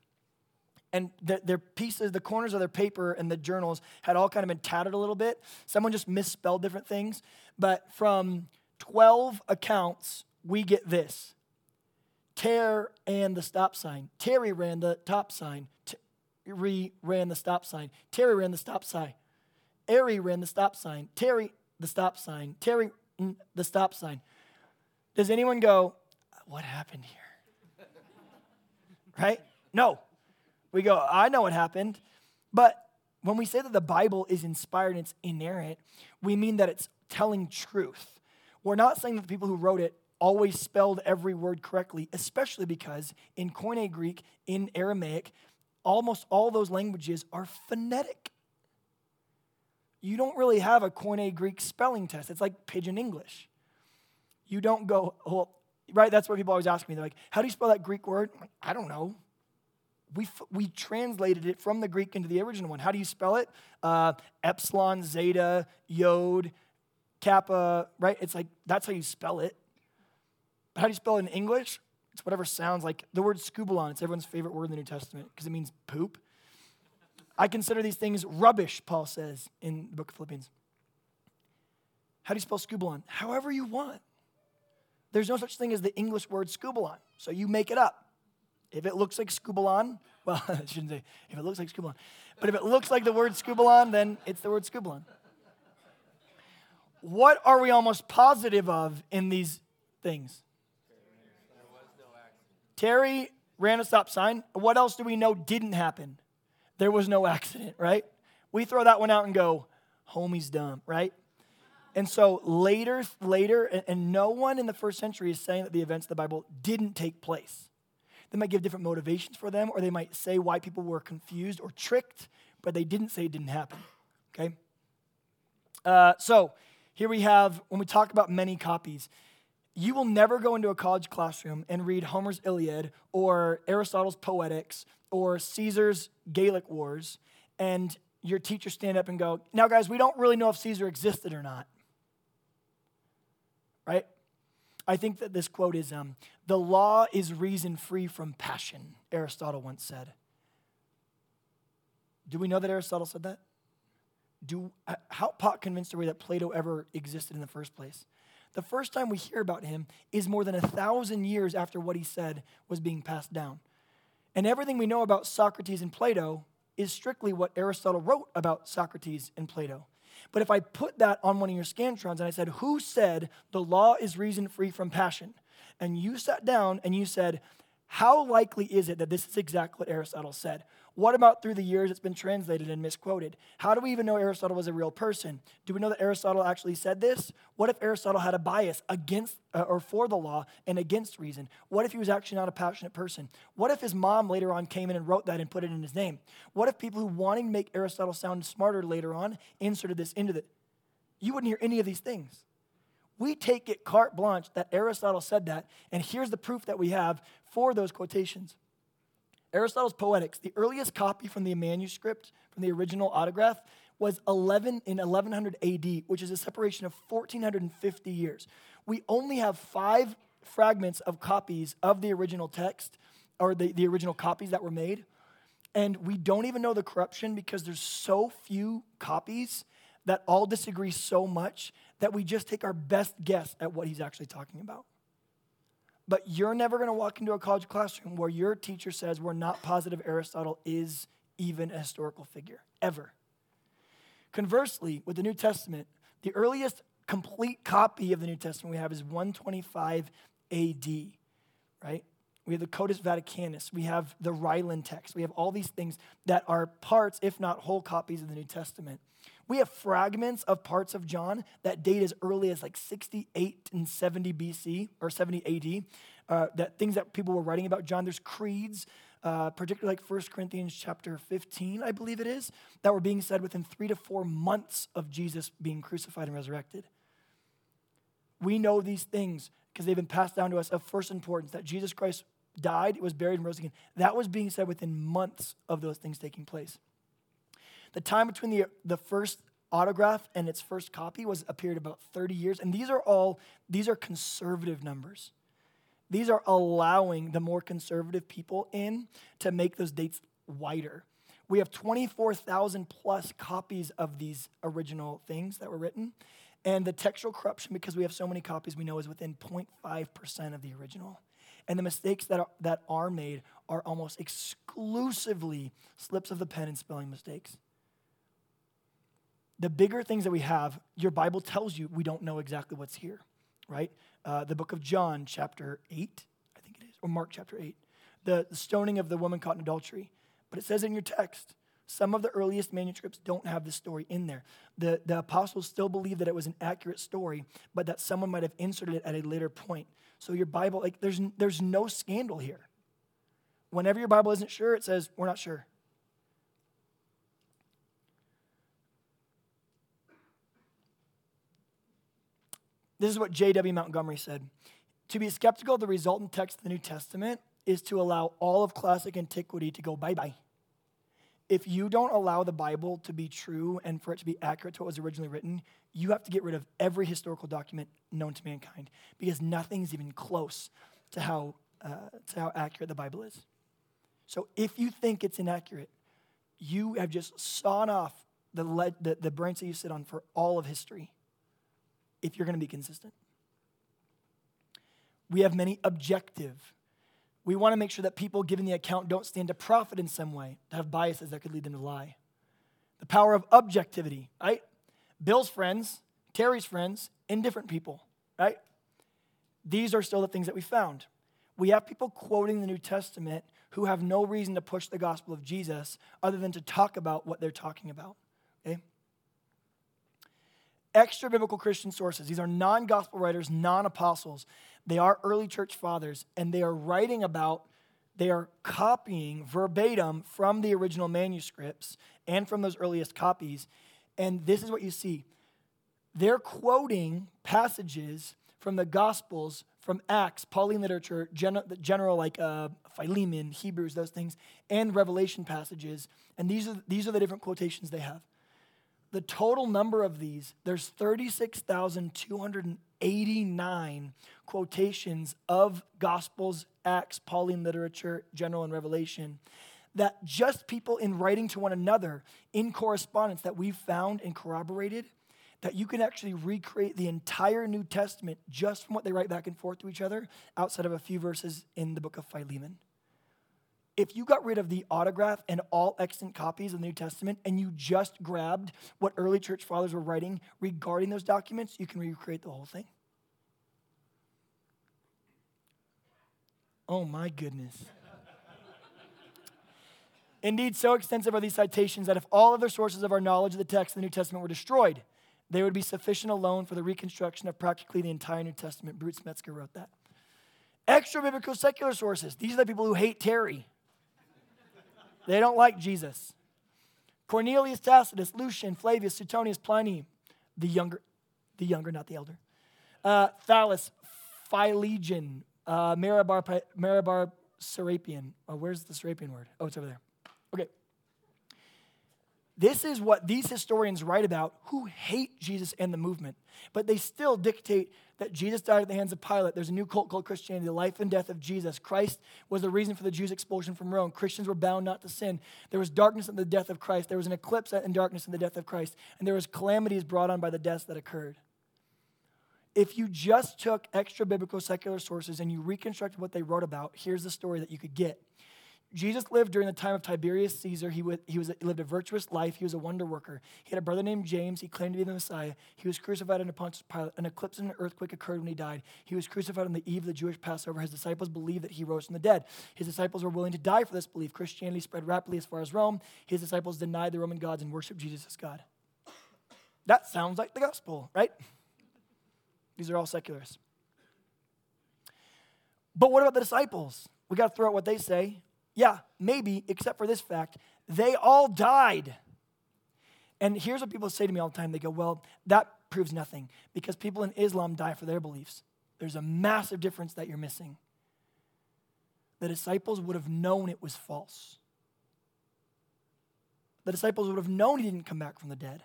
and the, their pieces, the corners of their paper and the journals had all kind of been tattered a little bit. Someone just misspelled different things. But from 12 accounts, we get this Terry and the stop sign. Terry ran the top sign. Terry ran the stop sign. Terry ran the stop sign. Ari ran the stop sign. Terry, the stop sign. Terry, mm, the stop sign. Does anyone go, what happened here? Right? No. We go, I know what happened. But when we say that the Bible is inspired and it's inerrant, we mean that it's telling truth. We're not saying that the people who wrote it always spelled every word correctly, especially because in Koine Greek, in Aramaic, almost all those languages are phonetic. you don't really have a Koine Greek spelling test. It's like pidgin English. You don't go, well, right? That's what people always ask me. They're like, how do you spell that Greek word? Like, I don't know. We, we translated it from the Greek into the original one. How do you spell it? Uh, epsilon, zeta, yod, kappa, right? It's like, that's how you spell it. But how do you spell it in English? It's whatever sounds like the word skubalon. It's everyone's favorite word in the New Testament because it means poop. I consider these things rubbish, Paul says in the book of Philippians. How do you spell skubalon? However you want. There's no such thing as the English word skubalon, so you make it up. If it looks like skubalon, well, I shouldn't say if it looks like skubalon, but if it looks like the word skubalon, then it's the word skubalon. What are we almost positive of in these things? Terry ran a stop sign. What else do we know didn't happen? There was no accident, right? We throw that one out and go, homie's dumb, right? And so later, later, and no one in the first century is saying that the events of the Bible didn't take place. They might give different motivations for them, or they might say why people were confused or tricked, but they didn't say it didn't happen. Okay? Uh, so here we have, when we talk about many copies, you will never go into a college classroom and read Homer's Iliad or Aristotle's Poetics or Caesar's Gallic Wars and your teacher stand up and go, Now, guys, we don't really know if Caesar existed or not. Right? I think that this quote is um, The law is reason free from passion, Aristotle once said. Do we know that Aristotle said that? Do, uh, how pot convinced are we that Plato ever existed in the first place? The first time we hear about him is more than a thousand years after what he said was being passed down. And everything we know about Socrates and Plato is strictly what Aristotle wrote about Socrates and Plato. But if I put that on one of your Scantrons and I said, Who said the law is reason free from passion? And you sat down and you said, How likely is it that this is exactly what Aristotle said? What about through the years it's been translated and misquoted? How do we even know Aristotle was a real person? Do we know that Aristotle actually said this? What if Aristotle had a bias against uh, or for the law and against reason? What if he was actually not a passionate person? What if his mom later on came in and wrote that and put it in his name? What if people who wanting to make Aristotle sound smarter later on inserted this into it? You wouldn't hear any of these things. We take it carte blanche that Aristotle said that, and here's the proof that we have for those quotations. Aristotle's Poetics, the earliest copy from the manuscript, from the original autograph, was 11 in 1100 AD, which is a separation of 1450 years. We only have five fragments of copies of the original text, or the, the original copies that were made. And we don't even know the corruption because there's so few copies that all disagree so much that we just take our best guess at what he's actually talking about. But you're never going to walk into a college classroom where your teacher says we're not positive Aristotle is even a historical figure, ever. Conversely, with the New Testament, the earliest complete copy of the New Testament we have is 125 AD, right? We have the Codex Vaticanus. We have the Ryland text. We have all these things that are parts, if not whole copies of the New Testament. We have fragments of parts of John that date as early as like 68 and 70 BC or 70 AD. Uh, that things that people were writing about John. There's creeds, uh, particularly like 1 Corinthians chapter 15, I believe it is, that were being said within three to four months of Jesus being crucified and resurrected. We know these things because they've been passed down to us of first importance that Jesus Christ died, was buried, and rose again. That was being said within months of those things taking place. The time between the, the first autograph and its first copy was a period of about 30 years. And these are all, these are conservative numbers. These are allowing the more conservative people in to make those dates wider. We have 24,000 plus copies of these original things that were written. And the textual corruption, because we have so many copies, we know is within 0.5% of the original. And the mistakes that are, that are made are almost exclusively slips of the pen and spelling mistakes the bigger things that we have, your Bible tells you we don't know exactly what's here, right? Uh, the book of John, chapter 8, I think it is, or Mark, chapter 8, the, the stoning of the woman caught in adultery. But it says in your text, some of the earliest manuscripts don't have this story in there. The, the apostles still believe that it was an accurate story, but that someone might have inserted it at a later point. So your Bible, like, there's, there's no scandal here. Whenever your Bible isn't sure, it says, we're not sure. This is what J.W. Montgomery said. To be skeptical of the resultant text of the New Testament is to allow all of classic antiquity to go bye bye. If you don't allow the Bible to be true and for it to be accurate to what was originally written, you have to get rid of every historical document known to mankind because nothing's even close to how, uh, to how accurate the Bible is. So if you think it's inaccurate, you have just sawn off the, le- the, the branch that you sit on for all of history if you're going to be consistent. We have many objective. We want to make sure that people giving the account don't stand to profit in some way, to have biases that could lead them to lie. The power of objectivity, right? Bill's friends, Terry's friends, indifferent people, right? These are still the things that we found. We have people quoting the New Testament who have no reason to push the gospel of Jesus other than to talk about what they're talking about. Extra biblical Christian sources. These are non gospel writers, non apostles. They are early church fathers, and they are writing about, they are copying verbatim from the original manuscripts and from those earliest copies. And this is what you see they're quoting passages from the Gospels, from Acts, Pauline literature, general, general like uh, Philemon, Hebrews, those things, and Revelation passages. And these are, these are the different quotations they have. The total number of these, there's 36,289 quotations of Gospels, Acts, Pauline literature, general, and Revelation that just people in writing to one another in correspondence that we've found and corroborated that you can actually recreate the entire New Testament just from what they write back and forth to each other outside of a few verses in the book of Philemon. If you got rid of the autograph and all extant copies of the New Testament and you just grabbed what early church fathers were writing regarding those documents, you can recreate the whole thing. Oh my goodness. Indeed, so extensive are these citations that if all other sources of our knowledge of the text of the New Testament were destroyed, they would be sufficient alone for the reconstruction of practically the entire New Testament. Bruce Metzger wrote that. Extra biblical secular sources. These are the people who hate Terry. They don't like Jesus. Cornelius Tacitus, Lucian, Flavius, Suetonius, Pliny, the younger, the younger, not the elder. Uh, Thallus, Philologian, uh, Marabar, Mara bar Serapion. Oh, where's the Serapion word? Oh, it's over there. This is what these historians write about who hate Jesus and the movement, but they still dictate that Jesus died at the hands of Pilate. There's a new cult called Christianity, the life and death of Jesus. Christ was the reason for the Jews' expulsion from Rome. Christians were bound not to sin. There was darkness in the death of Christ. There was an eclipse and darkness in the death of Christ. And there was calamities brought on by the deaths that occurred. If you just took extra biblical secular sources and you reconstructed what they wrote about, here's the story that you could get. Jesus lived during the time of Tiberius Caesar. He, was, he, was, he lived a virtuous life. He was a wonder worker. He had a brother named James. He claimed to be the Messiah. He was crucified under Pontius Pilate. An eclipse and an earthquake occurred when he died. He was crucified on the eve of the Jewish Passover. His disciples believed that he rose from the dead. His disciples were willing to die for this belief. Christianity spread rapidly as far as Rome. His disciples denied the Roman gods and worshiped Jesus as God. That sounds like the gospel, right? These are all secularists. But what about the disciples? We got to throw out what they say. Yeah, maybe, except for this fact they all died. And here's what people say to me all the time they go, well, that proves nothing because people in Islam die for their beliefs. There's a massive difference that you're missing. The disciples would have known it was false. The disciples would have known he didn't come back from the dead,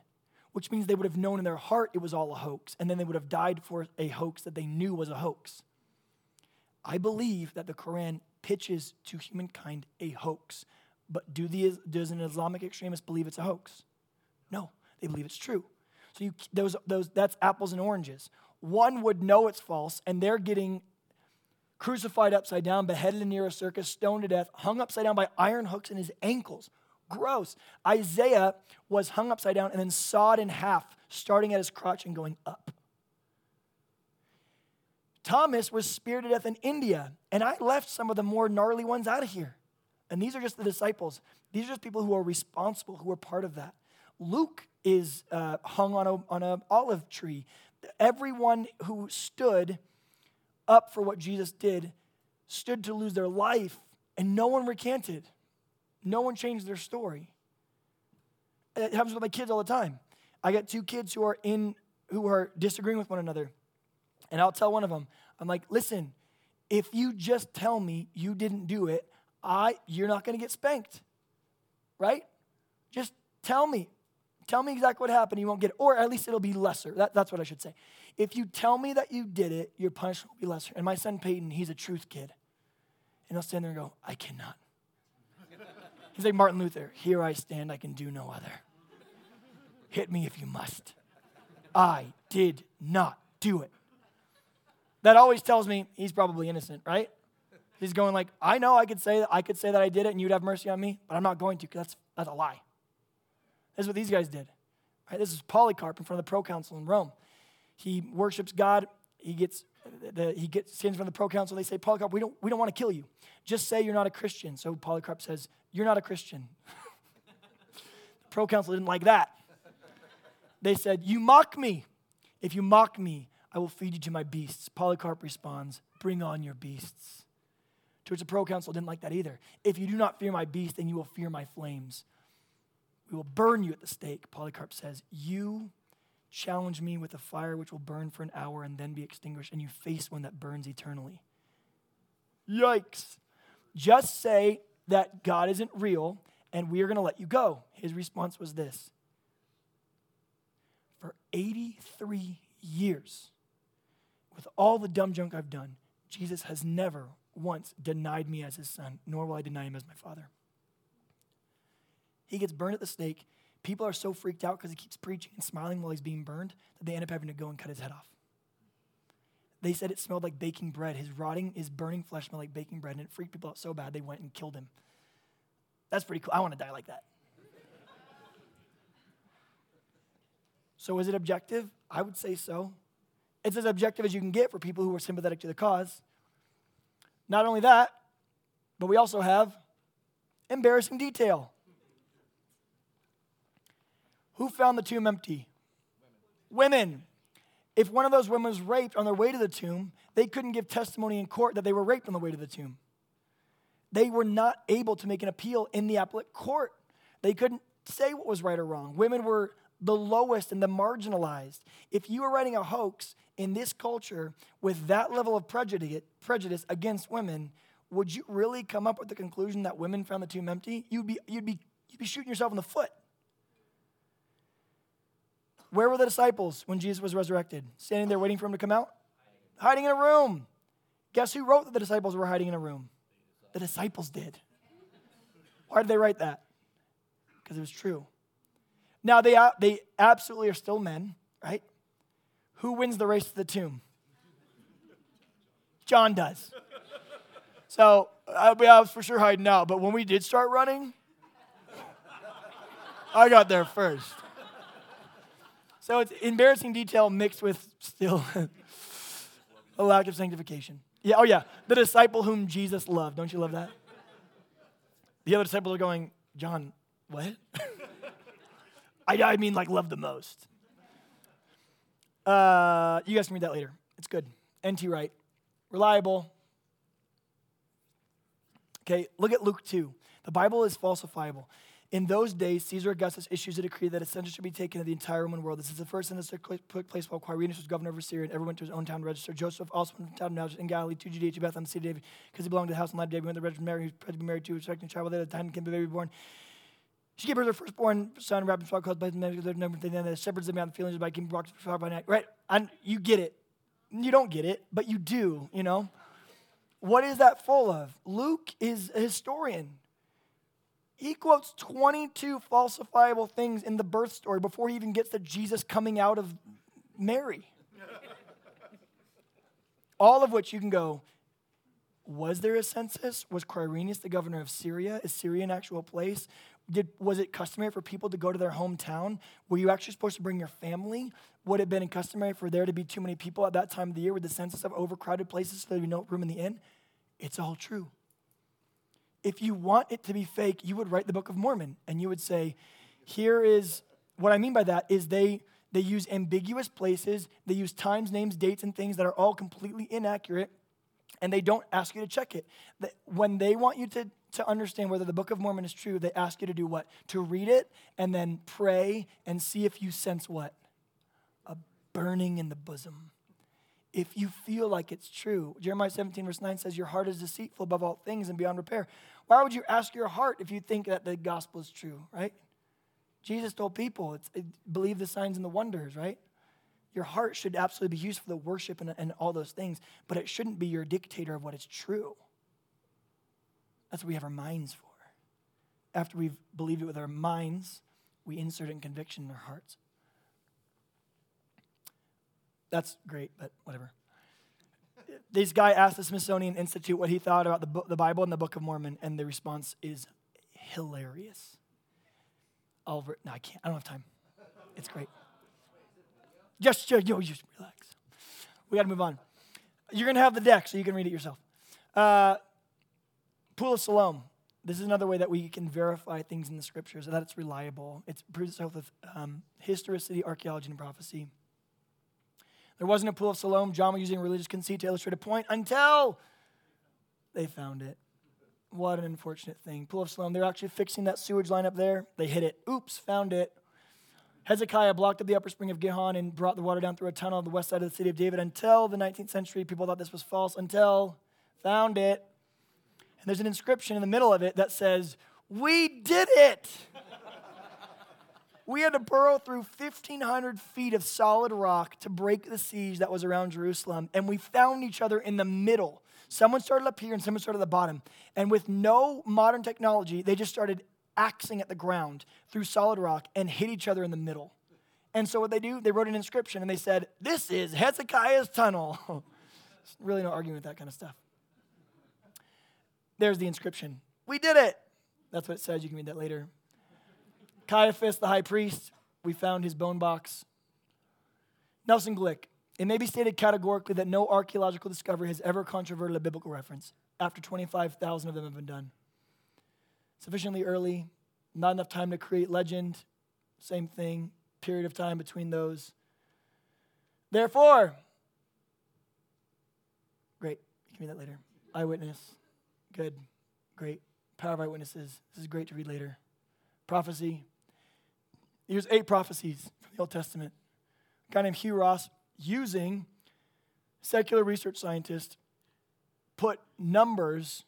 which means they would have known in their heart it was all a hoax, and then they would have died for a hoax that they knew was a hoax. I believe that the Quran pitches to humankind a hoax. But do the, does an Islamic extremist believe it's a hoax? No, they believe it's true. So you, those, those, that's apples and oranges. One would know it's false, and they're getting crucified upside down, beheaded in a circus, stoned to death, hung upside down by iron hooks in his ankles. Gross. Isaiah was hung upside down and then sawed in half, starting at his crotch and going up. Thomas was speared to death in India, and I left some of the more gnarly ones out of here. And these are just the disciples. These are just people who are responsible, who are part of that. Luke is uh, hung on a on an olive tree. Everyone who stood up for what Jesus did stood to lose their life, and no one recanted. No one changed their story. It happens with my kids all the time. I got two kids who are in who are disagreeing with one another And I'll tell one of them, I'm like, listen, if you just tell me you didn't do it, I you're not to get spanked. Right? Just tell me. Tell me exactly what happened. You won't get it. Or at least it'll be lesser. That, that's what I should say. If you tell me that you did it, your punishment will be lesser. And my son Peyton, he's a truth kid. And he'll stand there and go, I cannot. He's like Martin Luther. Here I stand, I can do no other. Hit me if you must. I did not do it. That always tells me he's probably innocent, right? He's going like, I know I could say that I could say that I did it and you'd have mercy on me, but I'm not going to because that's, that's a lie. This is what these guys did. Right? This is Polycarp in front of the proconsul in Rome. He worships God. He gets the, he gets stands in front of the proconsul. They say, Polycarp, we don't, we don't want to kill you. Just say you're not a Christian. So Polycarp says, You're not a Christian. the proconsul didn't like that. They said, You mock me. If you mock me, I will feed you to my beasts. Polycarp responds, Bring on your beasts. Which the proconsul didn't like that either. If you do not fear my beast, then you will fear my flames. We will burn you at the stake, Polycarp says. You challenge me with a fire which will burn for an hour and then be extinguished, and you face one that burns eternally. Yikes. Just say that God isn't real and we are going to let you go. His response was this For 83 years, with all the dumb junk I've done, Jesus has never once denied me as his son, nor will I deny him as my father. He gets burned at the stake. People are so freaked out because he keeps preaching and smiling while he's being burned that they end up having to go and cut his head off. They said it smelled like baking bread. His rotting, his burning flesh smelled like baking bread, and it freaked people out so bad they went and killed him. That's pretty cool. I want to die like that. so, is it objective? I would say so. It's as objective as you can get for people who are sympathetic to the cause. Not only that, but we also have embarrassing detail. Who found the tomb empty? Women. women. If one of those women was raped on their way to the tomb, they couldn't give testimony in court that they were raped on the way to the tomb. They were not able to make an appeal in the appellate court. They couldn't say what was right or wrong. Women were the lowest and the marginalized. If you were writing a hoax in this culture with that level of prejudice, prejudice against women, would you really come up with the conclusion that women found the tomb empty? You'd be, you'd be, you'd be shooting yourself in the foot. Where were the disciples when Jesus was resurrected? Standing there waiting for him to come out? Hiding in a room. Guess who wrote that the disciples were hiding in a room? The disciples did. Why did they write that? Because it was true. Now, they, they absolutely are still men, right? Who wins the race to the tomb? John does. So I, I was for sure hiding out, but when we did start running, I got there first. So it's embarrassing detail mixed with still a lack of sanctification. Yeah, oh yeah, the disciple whom Jesus loved. Don't you love that? The other disciples are going, John, what? I, I mean, like, love the most. Uh, you guys can read that later. It's good. N.T. Wright. Reliable. Okay, look at Luke 2. The Bible is falsifiable. In those days, Caesar Augustus issues a decree that a census should be taken of the entire Roman world. This is the first census that took place while Quirinius was governor of Syria, and everyone went to his own town to register. Joseph, also went the town of Nazareth in Galilee, to Judea, to Bethlehem, the city of David, because he belonged to the house and line of David. Went to register Mary, who was to be married to, expecting a child. At the time, the baby born. She gave her firstborn son, wrapped in caused by the men, the shepherds them out the fields by King Brock by night. Right? And you get it. You don't get it, but you do, you know. What is that full of? Luke is a historian. He quotes 22 falsifiable things in the birth story before he even gets to Jesus coming out of Mary. All of which you can go, was there a census? Was Quirinius the governor of Syria? Is Syria an actual place? Did, was it customary for people to go to their hometown? Were you actually supposed to bring your family? Would it have been customary for there to be too many people at that time of the year with the census of overcrowded places so there'd be no room in the inn? It's all true if you want it to be fake, you would write the Book of Mormon and you would say, here is what I mean by that is they they use ambiguous places, they use times, names, dates, and things that are all completely inaccurate, and they don't ask you to check it. When they want you to, to understand whether the Book of Mormon is true, they ask you to do what? To read it and then pray and see if you sense what? A burning in the bosom if you feel like it's true. Jeremiah 17, verse 9 says, Your heart is deceitful above all things and beyond repair. Why would you ask your heart if you think that the gospel is true, right? Jesus told people, it's, it, believe the signs and the wonders, right? Your heart should absolutely be used for the worship and, and all those things, but it shouldn't be your dictator of what is true. That's what we have our minds for. After we've believed it with our minds, we insert in conviction in our hearts. That's great, but whatever. This guy asked the Smithsonian Institute what he thought about the, the Bible and the Book of Mormon, and the response is hilarious. Oliver, no, I can't. I don't have time. It's great. Just, yo, just relax. We got to move on. You're going to have the deck, so you can read it yourself. Uh, Pool of Siloam. This is another way that we can verify things in the scriptures, that it's reliable. It proves itself with um, historicity, archaeology, and prophecy. There wasn't a pool of Siloam. John was using religious conceit to illustrate a point until they found it. What an unfortunate thing. Pool of Siloam, they're actually fixing that sewage line up there. They hit it. Oops, found it. Hezekiah blocked up the upper spring of Gihon and brought the water down through a tunnel on the west side of the city of David until the 19th century. People thought this was false until found it. And there's an inscription in the middle of it that says, We did it. we had to burrow through 1,500 feet of solid rock to break the siege that was around Jerusalem. And we found each other in the middle. Someone started up here and someone started at the bottom. And with no modern technology, they just started axing at the ground through solid rock and hit each other in the middle. And so what they do, they wrote an inscription and they said, This is Hezekiah's tunnel. really no arguing with that kind of stuff. There's the inscription. We did it. That's what it says. You can read that later. Caiaphas, the high priest, we found his bone box. Nelson Glueck. It may be stated categorically that no archaeological discovery has ever controverted a biblical reference after 25,000 of them have been done. Sufficiently early, not enough time to create legend, same thing, period of time between those. Therefore, great, you can read that later. Eyewitness, good, great. Power of eyewitnesses, this is great to read later. Prophecy, here's eight prophecies from the Old Testament. A guy named Hugh Ross, using secular research scientists, put numbers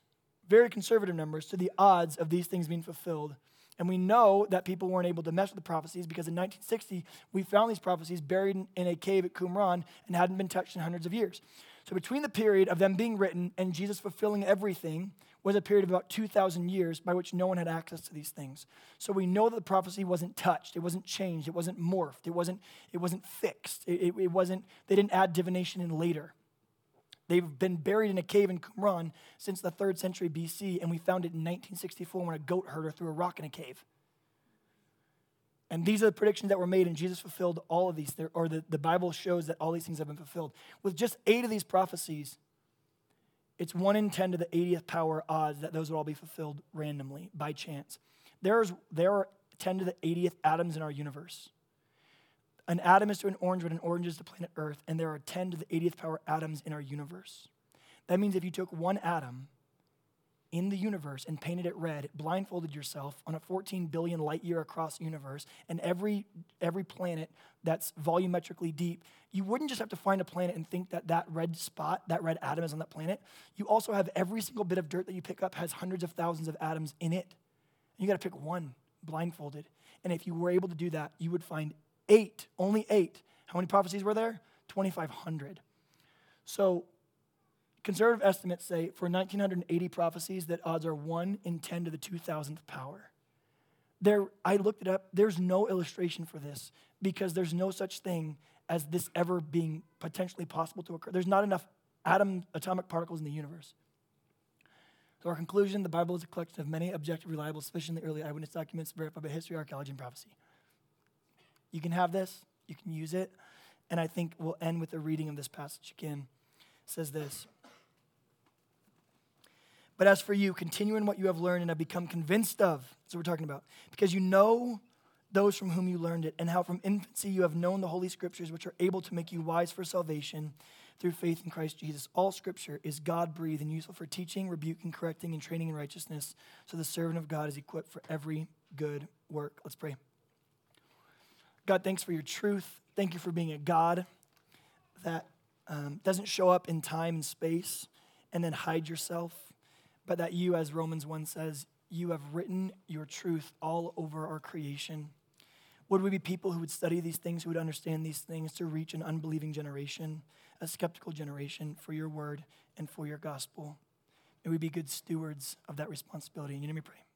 very conservative numbers to the odds of these things being fulfilled. And we know that people weren't able to mess with the prophecies because in 1960, we found these prophecies buried in a cave at Qumran and hadn't been touched in hundreds of years. So, between the period of them being written and Jesus fulfilling everything was a period of about 2,000 years by which no one had access to these things. So, we know that the prophecy wasn't touched, it wasn't changed, it wasn't morphed, it wasn't, it wasn't fixed, it, it, wasn't, they didn't add divination in later. They've been buried in a cave in Qumran since the third century BC, and we found it in 1964 when a goat herder threw a rock in a cave. And these are the predictions that were made, and Jesus fulfilled all of these, or the, the Bible shows that all these things have been fulfilled. With just eight of these prophecies, it's one in 10 to the 80th power odds that those would all be fulfilled randomly, by chance. There's, there are 10 to the 80th atoms in our universe. An atom is to an orange what an orange is to planet Earth, and there are 10 to the 80th power atoms in our universe. That means if you took one atom in the universe and painted it red, blindfolded yourself on a 14 billion light year across universe, and every, every planet that's volumetrically deep, you wouldn't just have to find a planet and think that that red spot, that red atom is on that planet. You also have every single bit of dirt that you pick up has hundreds of thousands of atoms in it. And you got to pick one blindfolded. And if you were able to do that, you would find Eight, only eight. How many prophecies were there? 2,500. So, conservative estimates say for 1,980 prophecies that odds are 1 in 10 to the 2,000th power. There, I looked it up. There's no illustration for this because there's no such thing as this ever being potentially possible to occur. There's not enough atom atomic particles in the universe. So, our conclusion the Bible is a collection of many objective, reliable, sufficiently early eyewitness documents verified by history, archaeology, and prophecy. You can have this, you can use it. And I think we'll end with a reading of this passage again. It says this. But as for you, continue in what you have learned and have become convinced of. That's what we're talking about. Because you know those from whom you learned it, and how from infancy you have known the Holy Scriptures, which are able to make you wise for salvation through faith in Christ Jesus. All Scripture is God breathed and useful for teaching, rebuking, correcting, and training in righteousness, so the servant of God is equipped for every good work. Let's pray. God, thanks for your truth. Thank you for being a God that um, doesn't show up in time and space and then hide yourself, but that you, as Romans 1 says, you have written your truth all over our creation. Would we be people who would study these things, who would understand these things to reach an unbelieving generation, a skeptical generation for your word and for your gospel? May we be good stewards of that responsibility. And you let me pray.